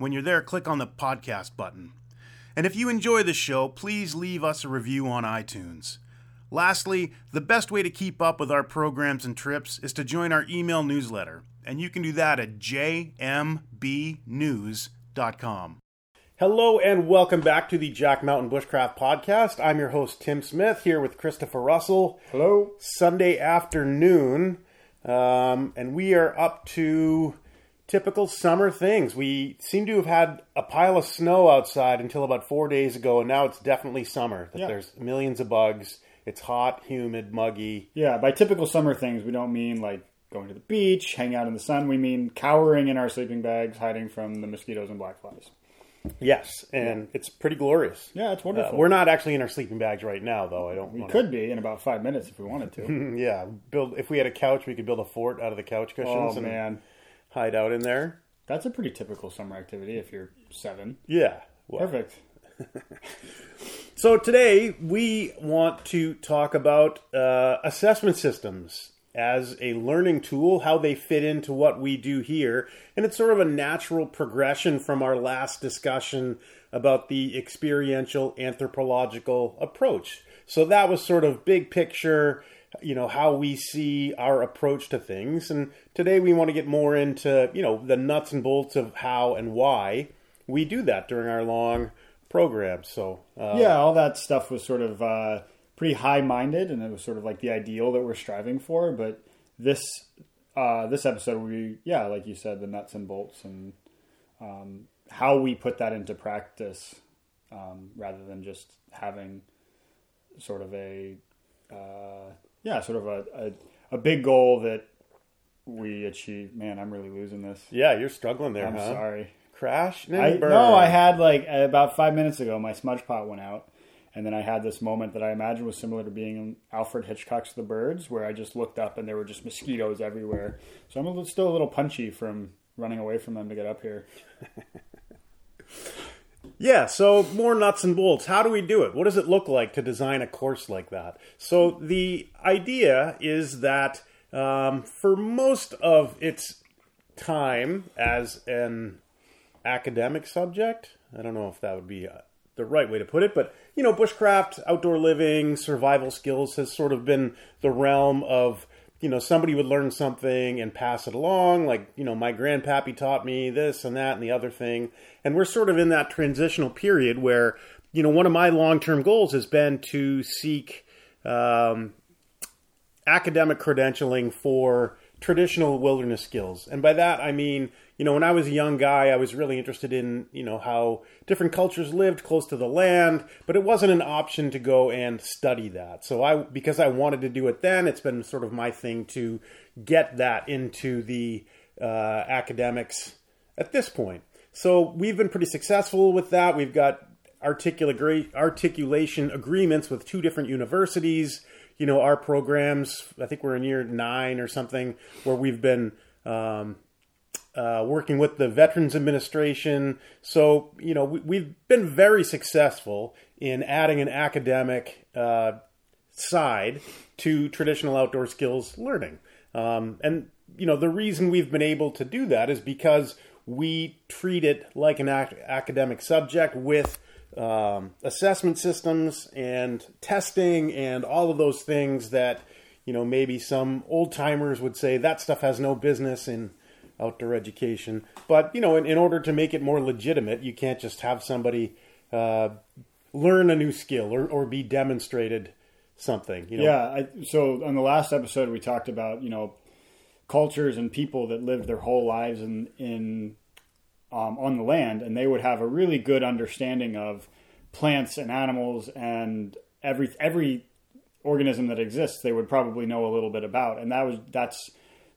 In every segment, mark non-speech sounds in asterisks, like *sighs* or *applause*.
When you're there, click on the podcast button. And if you enjoy the show, please leave us a review on iTunes. Lastly, the best way to keep up with our programs and trips is to join our email newsletter, and you can do that at jmbnews.com. Hello and welcome back to the Jack Mountain Bushcraft Podcast. I'm your host, Tim Smith, here with Christopher Russell. Hello. Sunday afternoon, um, and we are up to typical summer things. We seem to have had a pile of snow outside until about four days ago, and now it's definitely summer. That Yeah. there's millions of bugs. It's hot, humid, muggy. Yeah, by typical summer things, we don't mean like going to the beach, hanging out in the sun. We mean cowering in our sleeping bags, hiding from the mosquitoes and black flies. Yes, and it's pretty glorious. Yeah, it's Uh, wonderful. we're not actually in our sleeping bags right now, though. I don't. we wanna- could be in about five minutes if we wanted to. *laughs* Yeah, build. If we had a couch, we could build a fort out of the couch cushions oh and man, hide out in there. that's a pretty typical summer activity if you're seven. Yeah. Well, Perfect. *laughs* So today we want to talk about uh, assessment systems as a learning tool, how they fit into what we do here, and it's sort of a natural progression from our last discussion about the experiential anthropological approach. So that was sort of big picture, you know, how we see our approach to things, and today we want to get more into, you know, the nuts and bolts of how and why we do that during our long program. So uh, yeah, all that stuff was sort of uh, pretty high minded, and it was sort of like the ideal that we're striving for. But this uh, this episode, we yeah, like you said, the nuts and bolts and um, how we put that into practice, um, rather than just having sort of a uh, yeah, sort of a, a a big goal that we achieve. Man, I'm really losing this. Yeah, you're struggling there, I'm huh? sorry. Crash? I, burn. no, I had like about five minutes ago, my smudge pot went out, and then I had this moment that I imagine was similar to being in Alfred Hitchcock's The Birds, where I just looked up and there were just mosquitoes everywhere. So I'm a little, still a little punchy from running away from them to get up here. *laughs* Yeah, so more nuts and bolts. How do we do it? What does it look like to design a course like that? So the idea is that um, for most of its time as an academic subject, I don't know if that would be uh, the right way to put it, but you know, bushcraft, outdoor living, survival skills has sort of been the realm of you know somebody would learn something and pass it along like you know my grandpappy taught me this and that and the other thing and we're sort of in that transitional period where you know one of my long-term goals has been to seek um, academic credentialing for traditional wilderness skills. And by that, I mean, you know, when I was a young guy, I was really interested in, you know, how different cultures lived close to the land, but it wasn't an option to go and study that. So I, because I wanted to do it then, it's been sort of my thing to get that into the uh, academics at this point. So we've been pretty successful with that. We've got articula- articulation agreements with two different universities. You know, our programs, I think we're in year nine or something, where we've been um, uh, working with the Veterans Administration. So, you know, we, we've been very successful in adding an academic uh, side to traditional outdoor skills learning. Um, and, you know, the reason we've been able to do that is because we treat it like an ac- academic subject with um, assessment systems and testing and all of those things that, you know, maybe some old timers would say that stuff has no business in outdoor education. But, you know, in, in order to make it more legitimate, you can't just have somebody uh, learn a new skill or, or be demonstrated something. You know? Yeah. I, so on the last episode, we talked about you know cultures and people that lived their whole lives in in um, on the land, and they would have a really good understanding of plants and animals and every every organism that exists. They would probably know a little bit about, and that was that's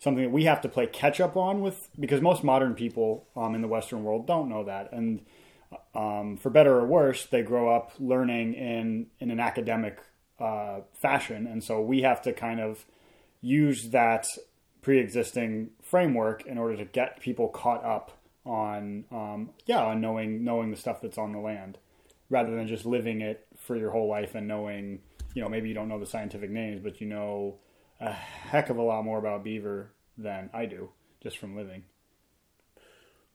something that we have to play catch up on with because most modern people um, in the Western world don't know that, and um, for better or worse, they grow up learning in in an academic uh, fashion, and so we have to kind of use that pre-existing framework in order to get people caught up on um, yeah on knowing knowing the stuff that's on the land rather than just living it for your whole life and knowing you know maybe you don't know the scientific names but you know a heck of a lot more about beaver than I do just from living.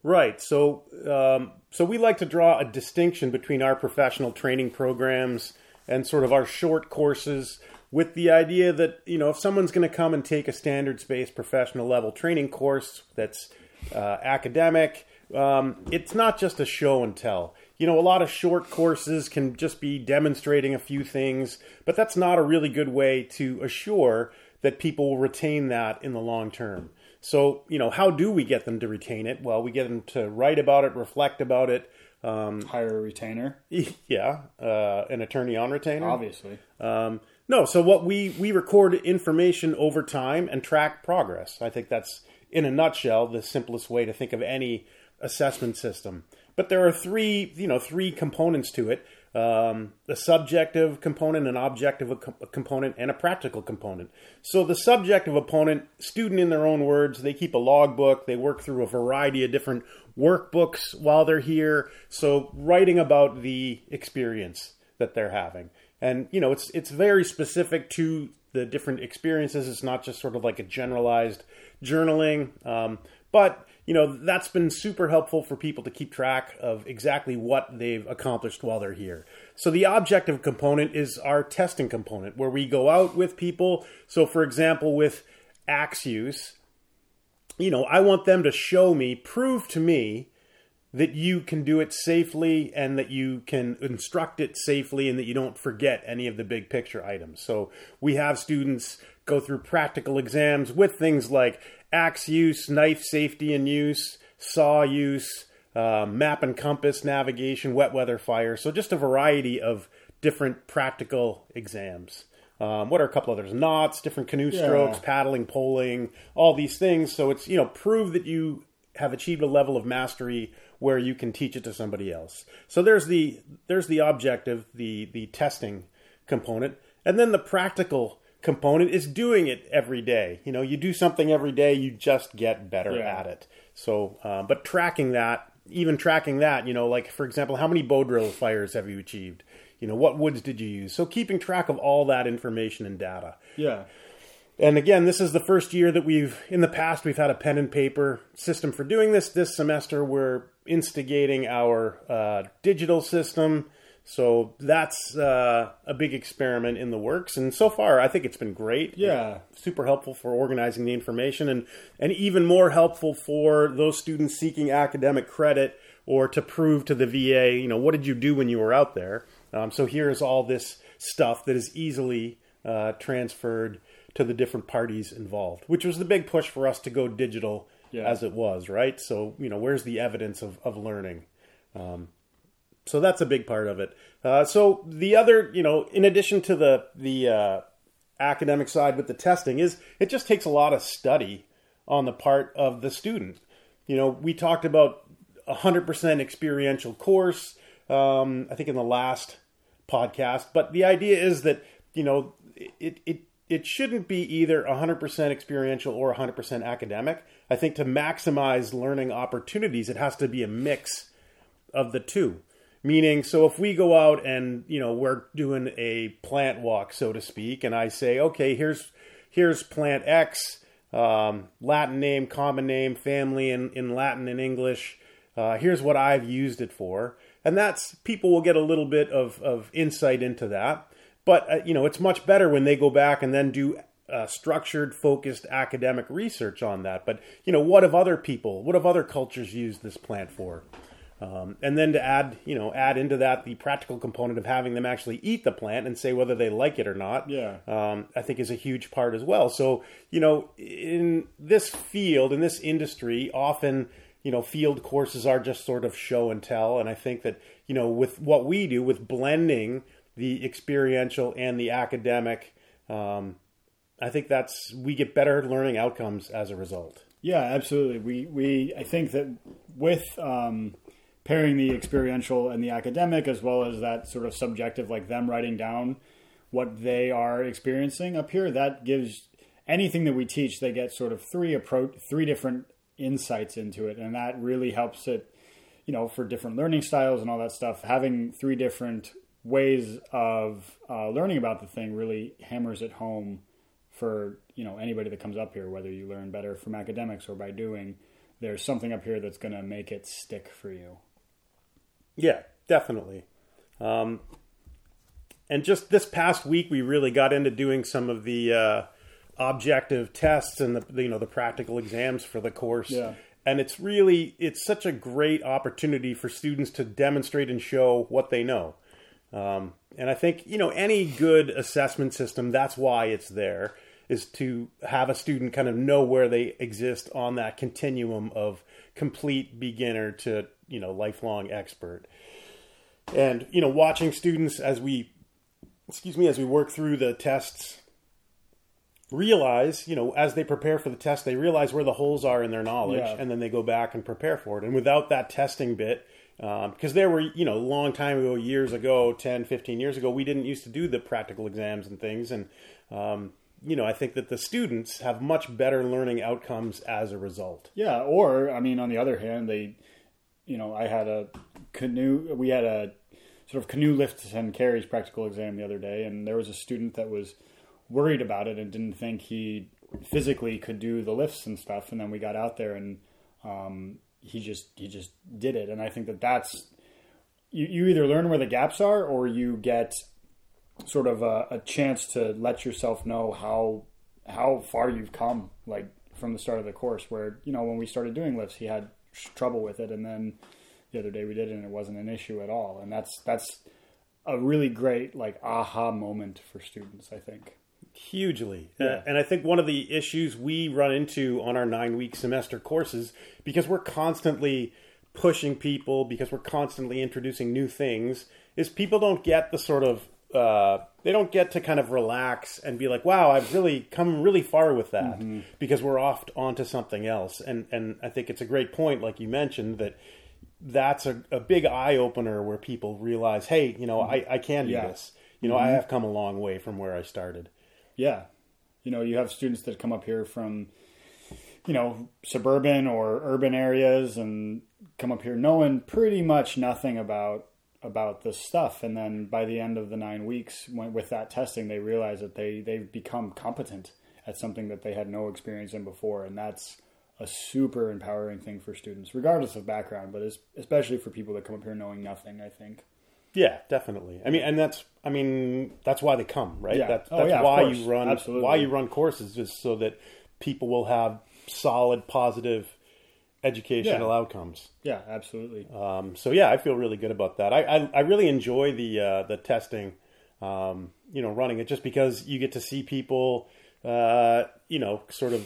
Right. So, um, so we like to draw a distinction between our professional training programs and sort of our short courses, with the idea that you know if someone's going to come and take a standards-based professional level training course that's uh, academic, um, it's not just a show and tell. You know, a lot of short courses can just be demonstrating a few things, but that's not a really good way to assure that people will retain that in the long term. So, you know, how do we get them to retain it? Well, we get them to write about it, reflect about it. Um, Hire a retainer, *laughs* yeah, uh, an attorney on retainer. obviously. Um, no, so what we we record information over time and track progress. I think that's in a nutshell the simplest way to think of any assessment system. But there are three, you know, three components to it: um, a subjective component, an objective component, and a practical component. So the subjective opponent, student in their own words, they keep a logbook. They work through a variety of different workbooks while they're here. So writing about the experience that they're having, and you know, it's it's very specific to the different experiences. It's not just sort of like a generalized journaling, um, but you know that's been super helpful for people to keep track of exactly what they've accomplished while they're here. So the objective component is our testing component, where we go out with people. So, for example, with axe use, you know, I want them to show me, prove to me that you can do it safely and that you can instruct it safely and that you don't forget any of the big picture items. So we have students go through practical exams with things like axe use, knife safety and use, saw use, uh, map and compass navigation, wet weather fire. So just a variety of different practical exams. Um, what are a couple others? Knots, different canoe Yeah. strokes, paddling, poling, all these things. So it's you know prove that you have achieved a level of mastery where you can teach it to somebody else. So there's the there's the objective, the the testing component, and then the practical component is doing it every day. You know, you do something every day, you just get better Yeah. at it. So, uh, but tracking that, even tracking that, you know, like for example, how many bow drill fires have you achieved? You know, what woods did you use? So keeping track of all that information and data. Yeah. And again, this is the first year that we've, in the past, we've had a pen and paper system for doing this. This semester, we're instigating our uh, digital system. So that's uh, a big experiment in the works. And so far, I think it's been great. Yeah. Super helpful for organizing the information and, and even more helpful for those students seeking academic credit or to prove to the VA, you know, what did you do when you were out there? Um, so here's all this stuff that is easily uh, transferred to the different parties involved, which was the big push for us to go digital Yeah. as it was, right? So, you know, where's the evidence of, of learning? Um, so that's a big part of it. Uh, so the other, you know, in addition to the the uh, academic side with the testing, is it just takes a lot of study on the part of the student. You know, we talked about a hundred percent experiential course. Um, I think in the last podcast, but the idea is that you know it it it shouldn't be either 100% experiential or 100% academic. I think to maximize learning opportunities, it has to be a mix of the two. Meaning, so if we go out and you know we're doing a plant walk, so to speak, and I say, okay, here's here's plant X, um, Latin name, common name, family in, in Latin and English. Uh, here's what I've used it for, and that's people will get a little bit of of insight into that. But uh, you know, it's much better when they go back and then do uh, structured, focused academic research on that. But you know, what have other people, what have other cultures used this plant for? Um, and then to add, you know, add into that the practical component of having them actually eat the plant and say whether they like it or not. Yeah. Um, I think is a huge part as well. So, you know, in this field, in this industry, often, you know, field courses are just sort of show and tell. And I think that, you know, with what we do, with blending the experiential and the academic, um, I think that's we get better learning outcomes as a result. Yeah, absolutely. We we I think that with um, pairing the experiential and the academic, as well as that sort of subjective, like them writing down what they are experiencing up here, that gives anything that we teach. They get sort of three approach, three different insights into it, and that really helps it. You know, for different learning styles and all that stuff, having three different ways of uh, learning about the thing really hammers it home for you know anybody that comes up here, whether you learn better from academics or by doing. There's something up here that's going to make it stick for you. Yeah, definitely. Um, and just this past week, we really got into doing some of the uh, objective tests and the you know the practical exams for the course. Yeah. And it's really it's such a great opportunity for students to demonstrate and show what they know. Um, and I think you know any good assessment system. That's why it's there is to have a student kind of know where they exist on that continuum of complete beginner to you know lifelong expert. And you know watching students as we excuse me as we work through the tests realize you know as they prepare for the test they realize where the holes are in their knowledge Yeah. and then they go back and prepare for it. And without that testing bit because there were you know a long time ago years ago 10 15 years ago we didn't used to do the practical exams and things. And um, you know i think that the students have much better learning outcomes as a result Yeah, or I mean, on the other hand, they, you know, I had a canoe. We had a sort of canoe lifts and carries practical exam the other day, and there was a student that was worried about it and didn't think he physically could do the lifts and stuff. And then we got out there, and um, he just he just did it. And I think that that's you, you either learn where the gaps are, or you get sort of a, a chance to let yourself know how how far you've come, like from the start of the course. Where you know when we started doing lifts, he had trouble with it, and then the other day we did it, and it wasn't an issue at all. And that's that's a really great like aha moment for students. I think. hugely Yeah. Uh, and i think one of the issues we run into on our nine week semester courses because we're constantly pushing people because we're constantly introducing new things is people don't get the sort of uh, they don't get to kind of relax and be like wow i've really come really far with that mm-hmm. because we're off onto something else. And and i think it's a great point like you mentioned that that's a, a big eye opener where people realize hey you know mm-hmm. i, I can do Yeah. this. You know i mm-hmm. have come a long way from where i started. Yeah. You know, you have students that come up here from, you know, suburban or urban areas and come up here knowing pretty much nothing about about this stuff and then by the end of the 9 weeks when, with that testing they realize that they they've become competent at something that they had no experience in before and that's a super empowering thing for students regardless of background but especially for people that come up here knowing nothing I think. Yeah, definitely. I mean, and that's I mean that's why they come, right? Yeah. Oh, that's, Oh, yeah, why you run Absolutely. why you run courses is so that people will have solid, positive educational Yeah. outcomes. Yeah, absolutely. Um, so yeah, I feel really good about that. I I, I really enjoy the uh, the testing, um, you know, running it just because you get to see people, uh, you know, sort of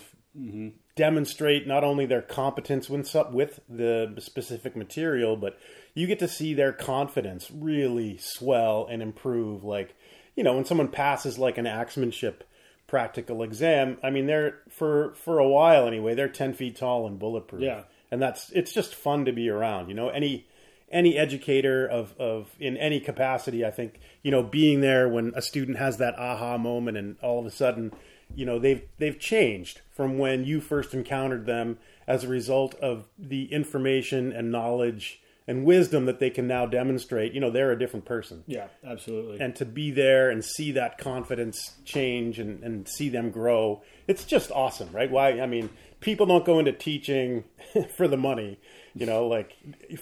demonstrate not only their competence with with the specific material, but you get to see their confidence really swell and improve. Like, you know, when someone passes like an axemanship practical exam, I mean, they're for for a while anyway, they're ten feet tall and bulletproof Yeah. And that's it's just fun to be around you know? Any any educator of of in any capacity i think you know being there when a student has that aha moment and all of a sudden you know they've they've changed from when you first encountered them as a result of the information and knowledge and wisdom that they can now demonstrate. You know they're a different person. Yeah, absolutely. and to be there and see that confidence change and, and see them grow it's just awesome right? Why i mean people don't go into teaching *laughs* for the money you know? Like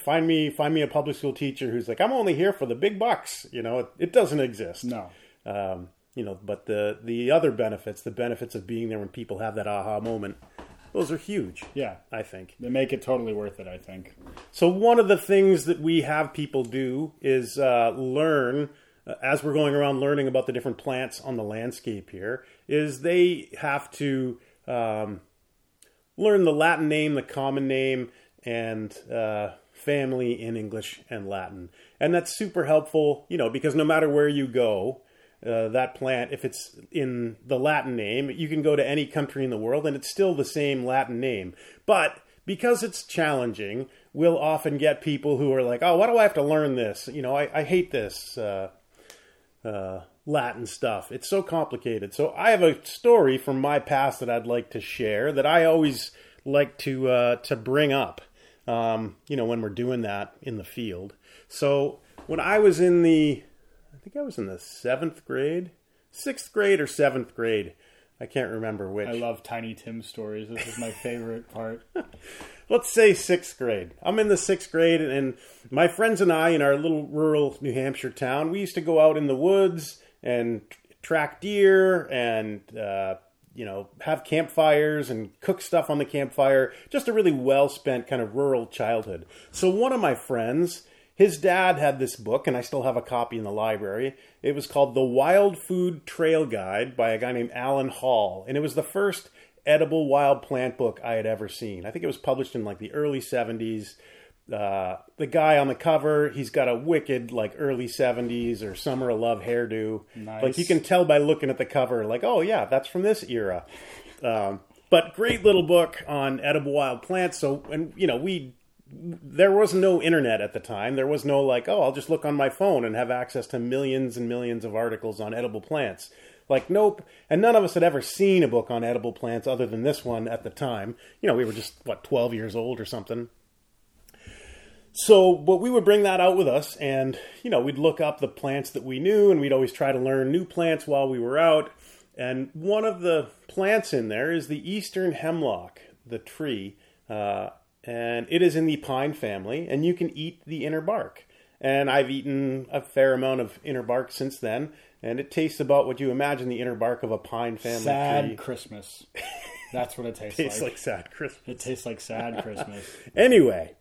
find me find me a public school teacher who's like i'm only here for the big bucks you know? It, it doesn't exist. No. um, you know but the the other benefits the benefits of being there when people have that aha moment Those are huge. Yeah. I think. They make it totally worth it, I think. So one of the things that we have people do is uh, learn uh, as we're going around learning about the different plants on the landscape here. Is they have to um, learn the Latin name, the common name, and uh, family in English and Latin, and that's super helpful. You know, because no matter where you go. Uh, that plant, if it's in the Latin name, you can go to any country in the world and it's still the same Latin name. But because it's challenging, we'll often get people who are like, "Oh, why do I have to learn this? You know, I, I hate this uh, uh, Latin stuff. It's so complicated." So I have a story from my past that I'd like to share that I always like to uh, to bring up. Um, you know, when we're doing that in the field. So when I was in the, think I was in the seventh grade, sixth grade or seventh grade. I can't remember which. I love Tiny Tim stories. This is my favorite part. *laughs* let's say sixth grade. I'm in the sixth grade, and my friends and I, in our little rural New Hampshire town, we used to go out in the woods and track deer and, uh, you know, have campfires and cook stuff on the campfire. Just a really well spent kind of rural childhood. So, one of my friends, his dad had this book, and I still have a copy in the library. It was called The Wild Food Trail Guide by a guy named Alan Hall, and it was the first edible wild plant book I had ever seen. I think it was published in like the early 70s. Uh, the guy on the cover, he's got a wicked like early 70s or summer of love hairdo. Nice. Like you can tell by looking at the cover, like, oh yeah, that's from this era. Um, but great little book on edible wild plants. So, and you know, we there was no internet at the time. There was no like, oh, I'll just look on my phone and have access to millions and millions of articles on edible plants. Like, nope. And none of us had ever seen a book on edible plants other than this one at the time. You know, we were just, what, 12 years old or something. So, but we would bring that out with us, and you know, we'd look up the plants that we knew, and we'd always try to learn new plants while we were out. And one of the plants in there is the eastern hemlock, the tree, uh, and it is in the pine family, and you can eat the inner bark. And I've eaten a fair amount of inner bark since then, and it tastes about what you imagine the inner bark of a pine family Sad tree Christmas. That's what it tastes, *laughs* tastes like. like sad Christmas. It tastes like sad Christmas. *laughs* Anyway,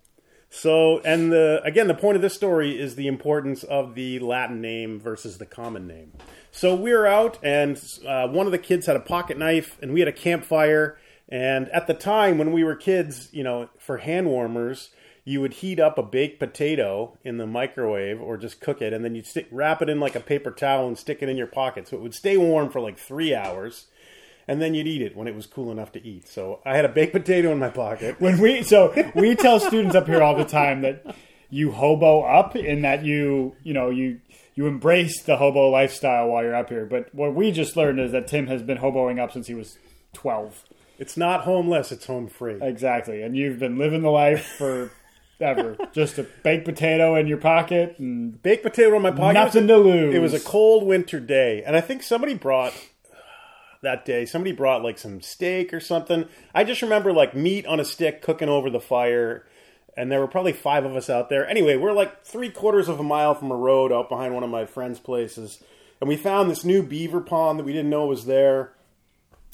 so and the again the point of this story is the importance of the Latin name versus the common name. So we were out, and uh, one of the kids had a pocket knife, and we had a campfire. And at the time when we were kids, you know, for hand warmers, you would heat up a baked potato in the microwave or just cook it, and then you'd stick, wrap it in like a paper towel and stick it in your pocket, so it would stay warm for like three hours. And then you'd eat it when it was cool enough to eat. So I had a baked potato in my pocket. when we so we tell students up here all the time that you hobo up in that you you know you you embrace the hobo lifestyle while you're up here. But what we just learned is that Tim has been hoboing up since he was twelve. It's not homeless; it's home free. Exactly, and you've been living the life for ever. *laughs* Just a baked potato in your pocket and baked potato in my pocket. Nothing it was a, to lose. It was a cold winter day, and I think somebody brought *sighs* that day. Somebody brought like some steak or something. I just remember like meat on a stick cooking over the fire, and there were probably five of us out there. Anyway, we're like three quarters of a mile from a road out behind one of my friends' places, and we found this new beaver pond that we didn't know was there.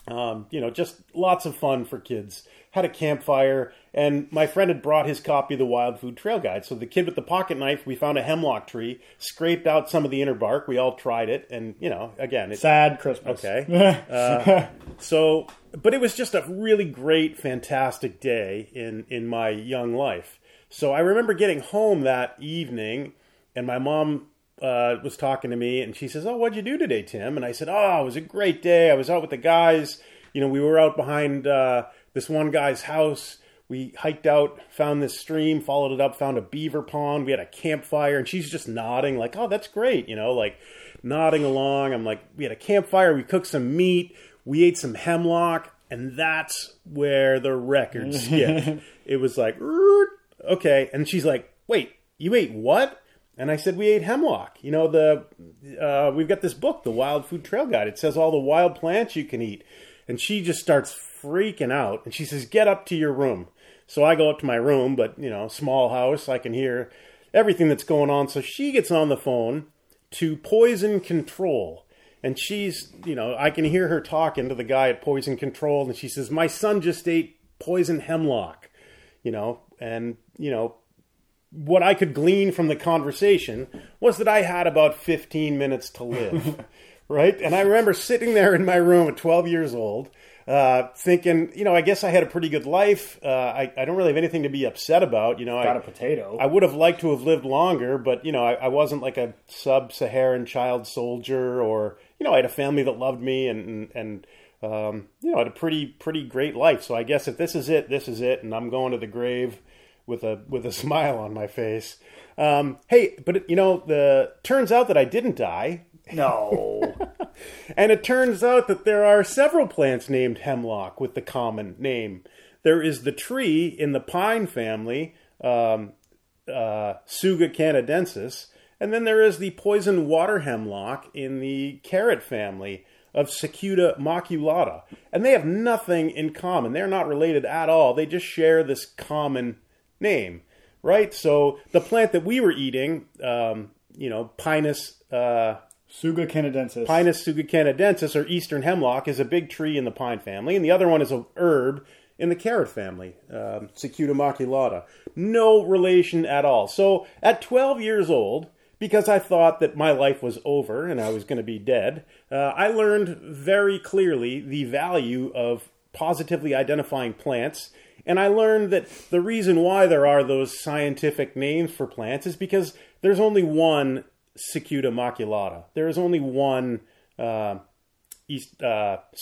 Um, you know, just lots of fun for kids. Had a campfire, and my friend had brought his copy of the Wild Food Trail Guide. So the kid with the pocket knife, we found a hemlock tree, scraped out some of the inner bark. We all tried it, and you know, again, it's sad Christmas. okay. *laughs* Uh, so, but it was just a really great, fantastic day in in my young life. So I remember getting home that evening, and my mom uh, was talking to me, and she says, "Oh, what'd you do today, Tim?" And I said, "Oh, it was a great day. I was out with the guys. You know, we were out behind uh, this one guy's house. We hiked out, found this stream, followed it up, found a beaver pond. We had a campfire, and she's just nodding, like, "Oh, that's great," you know, like nodding along. I'm like, "We had a campfire. We cooked some meat. We ate some hemlock." And that's where the record skipped. *laughs* it was like, "Er, okay. And she's like, wait, you ate what? And I said, we ate hemlock. You know, the uh, we've got this book, the Wild Food Trail Guide. It says all the wild plants you can eat. And she just starts freaking out. And she says, get up to your room. So I go up to my room, but, you know, small house. I can hear everything that's going on. So she gets on the phone to Poison Control. And she's, you know, I can hear her talking to the guy at Poison Control. And she says, my son just ate poison hemlock, you know, and you know what I could glean from the conversation was that I had about 15 minutes to live, *laughs* right? And I remember sitting there in my room at 12 years old, uh, thinking, you know, I guess I had a pretty good life. Uh, I, I don't really have anything to be upset about. You know, Got I, a potato. I would have liked to have lived longer, but you know, I, I wasn't like a sub-Saharan child soldier, or you know, I had a family that loved me, and and, and um, you know, I had a pretty pretty great life. So I guess if this is it, this is it, and I'm going to the grave with a with a *laughs* smile on my face. Um, hey, but you know, the turns out that I didn't die. no. *laughs* And it turns out that there are several plants named hemlock with the common name. There is the tree in the pine family, um, uh, Tsuga canadensis, and then there is the poison water hemlock in the carrot family of Cicuta maculata. And they have nothing in common. They're not related at all. They just share this common name, right? So the plant that we were eating, um, you know, Pinus. Uh, Tsuga canadensis. Pinus sugucanadensis, or eastern hemlock, is a big tree in the pine family, and the other one is a herb in the carrot family, um, Cicuta maculata. No relation at all. So at 12 years old, because I thought that my life was over and I was going to be dead, uh, I learned very clearly the value of positively identifying plants. And I learned that the reason why there are those scientific names for plants is because there's only one Cicuta maculata. There is only one uh, East uh? *laughs*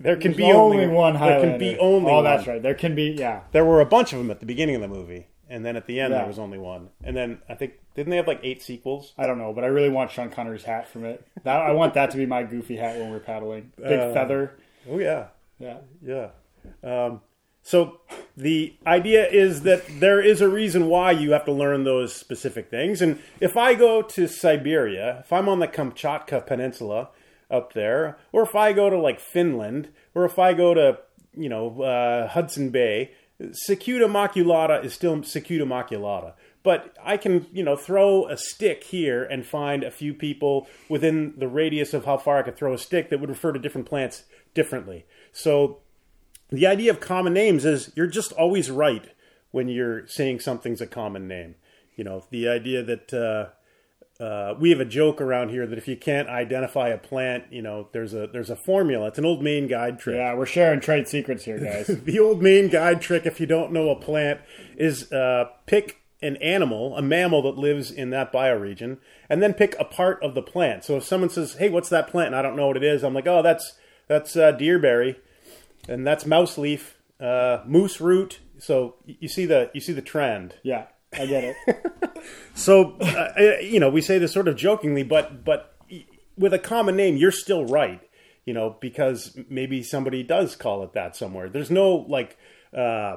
There can There's be only, one Highlander. There can be only Oh, one. that's right. There can be, yeah. There were a bunch of them at the beginning of the movie, and then at the end Yeah. there was only one. And then I think didn't they have like eight sequels? I don't know, but I really want Sean Connery's hat from it. That, I want that to be my goofy hat when we're paddling. Big Uh, feather. Oh yeah, Yeah. yeah. Um, so the idea is that there is a reason why you have to learn those specific things. And if I go to Siberia, if I'm on the Kamchatka Peninsula up there, or if I go to like Finland, or if I go to you know uh, Hudson Bay, Cicuta maculata is still Cicuta maculata. But I can, you know, throw a stick here and find a few people within the radius of how far I could throw a stick that would refer to different plants differently. So the idea of common names is you're just always right when you're saying something's a common name. You know, the idea that uh, uh, we have a joke around here that if you can't identify a plant, you know, there's a there's a formula. It's an old Maine guide trick. Yeah, we're sharing trade secrets here, guys. *laughs* The old Maine guide trick, if you don't know a plant, is uh, pick an animal, a mammal that lives in that bioregion, and then pick a part of the plant. So if someone says, "Hey, what's that plant?" and I don't know what it is, I'm like, "Oh, that's that's uh, deerberry." And that's mouse leaf, uh, moose root. So you see the you see the trend. yeah, I get it. *laughs* So uh, uh, you know we say this sort of jokingly, but but with a common name, you're still right. You know because maybe somebody does call it that somewhere. There's no like. Uh,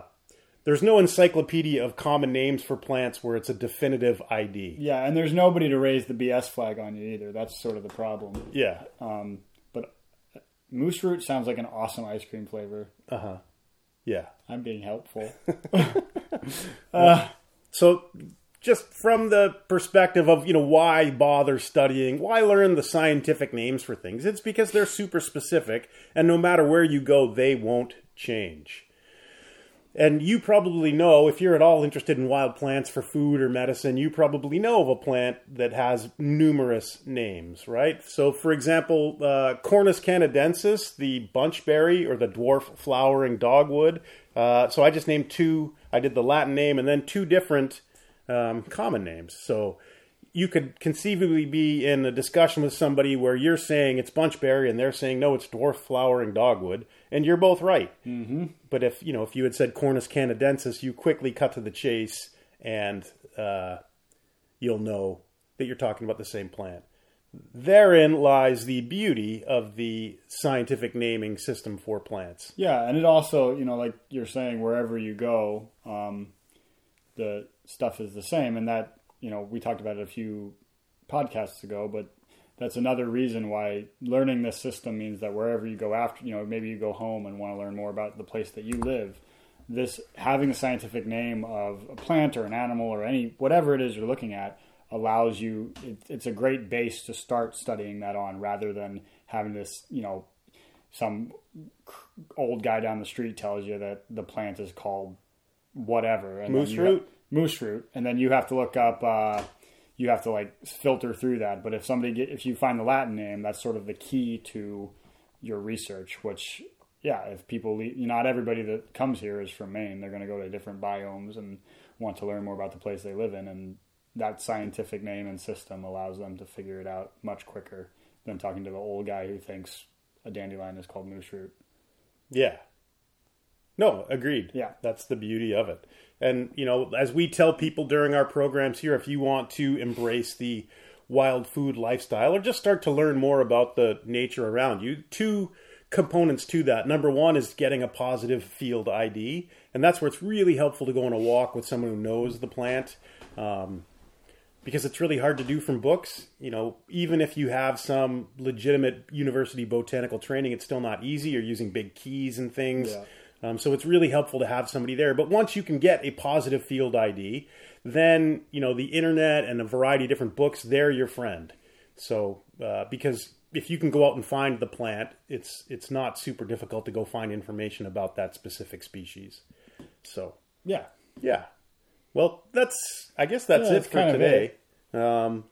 there's no encyclopedia of common names for plants where it's a definitive ID. Yeah, and there's nobody to raise the BS flag on you either. That's sort of the problem. Yeah. Um, moose root sounds like an awesome ice cream flavor. Uh huh. Yeah. I'm being helpful. *laughs* So, just from the perspective of, you know, why bother studying, why learn the scientific names for things? It's because they're super specific, and no matter where you go, they won't change. And you probably know, if you're at all interested in wild plants for food or medicine, you probably know of a plant that has numerous names, right? So, for example, uh, Cornus canadensis, the bunchberry or the dwarf flowering dogwood. Uh, so, I just named two. I did the Latin name and then two different um, common names. So, you could conceivably be in a discussion with somebody where you're saying it's bunchberry and they're saying no, it's dwarf flowering dogwood, and you're both right. Mm-hmm. But if you know if you had said Cornus canadensis, you quickly cut to the chase, and uh, you'll know that you're talking about the same plant. Therein lies the beauty of the scientific naming system for plants. yeah, and it also, you know, like you're saying, wherever you go, um, the stuff is the same, and that you know we talked about it a few podcasts ago, but that's another reason why learning this system means that wherever you go after, you know, maybe you go home and want to learn more about the place that you live. This having a scientific name of a plant or an animal or any whatever it is you're looking at allows you. It, it's a great base to start studying that on, rather than having this, you know, some old guy down the street tells you that the plant is called whatever and Moose root? Moose root and then you have to look up uh, you have to like filter through that. But if somebody get, if you find the latin name that's sort of the key to your research which yeah if people le- not everybody that comes here is from maine. They're going to go to different biomes and want to learn more about the place they live in and that scientific name and system allows them to figure it out much quicker than talking to the old guy who thinks a dandelion is called moose root Yeah. No, agreed. Yeah. That's the beauty of it. And, you know, as we tell people during our programs here, if you want to embrace the wild food lifestyle or just start to learn more about the nature around you, two components to that. Number one is getting a positive field ID. And that's where it's really helpful to go on a walk with someone who knows the plant. Um, because it's really hard to do from books. You know, even if you have some legitimate university botanical training, it's still not easy. You're using big keys and things. Yeah. Um, so it's really helpful to have somebody there. But once you can get a positive field ID, then you know the internet and a variety of different books they're your friend. So uh, because if you can go out and find the plant, it's it's not super difficult to go find information about that specific species. So yeah yeah. Well, that's I guess that's Yeah, it that's for today. Um,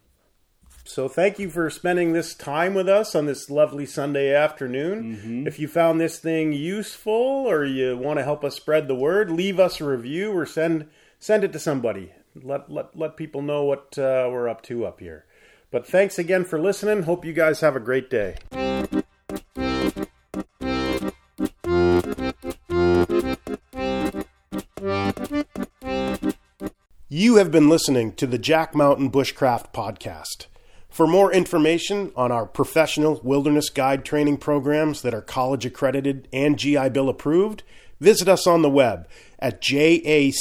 so thank you for spending this time with us on this lovely Sunday afternoon. Mm-hmm. If you found this thing useful or you want to help us spread the word, leave us a review or send send it to somebody. Let let let people know what uh, we're up to up here. But thanks again for listening. Hope you guys have a great day. You have been listening to the Jack Mountain Bushcraft Podcast. For more information on our professional wilderness guide training programs that are college accredited and GI Bill approved, visit us on the web at jackmtn.com.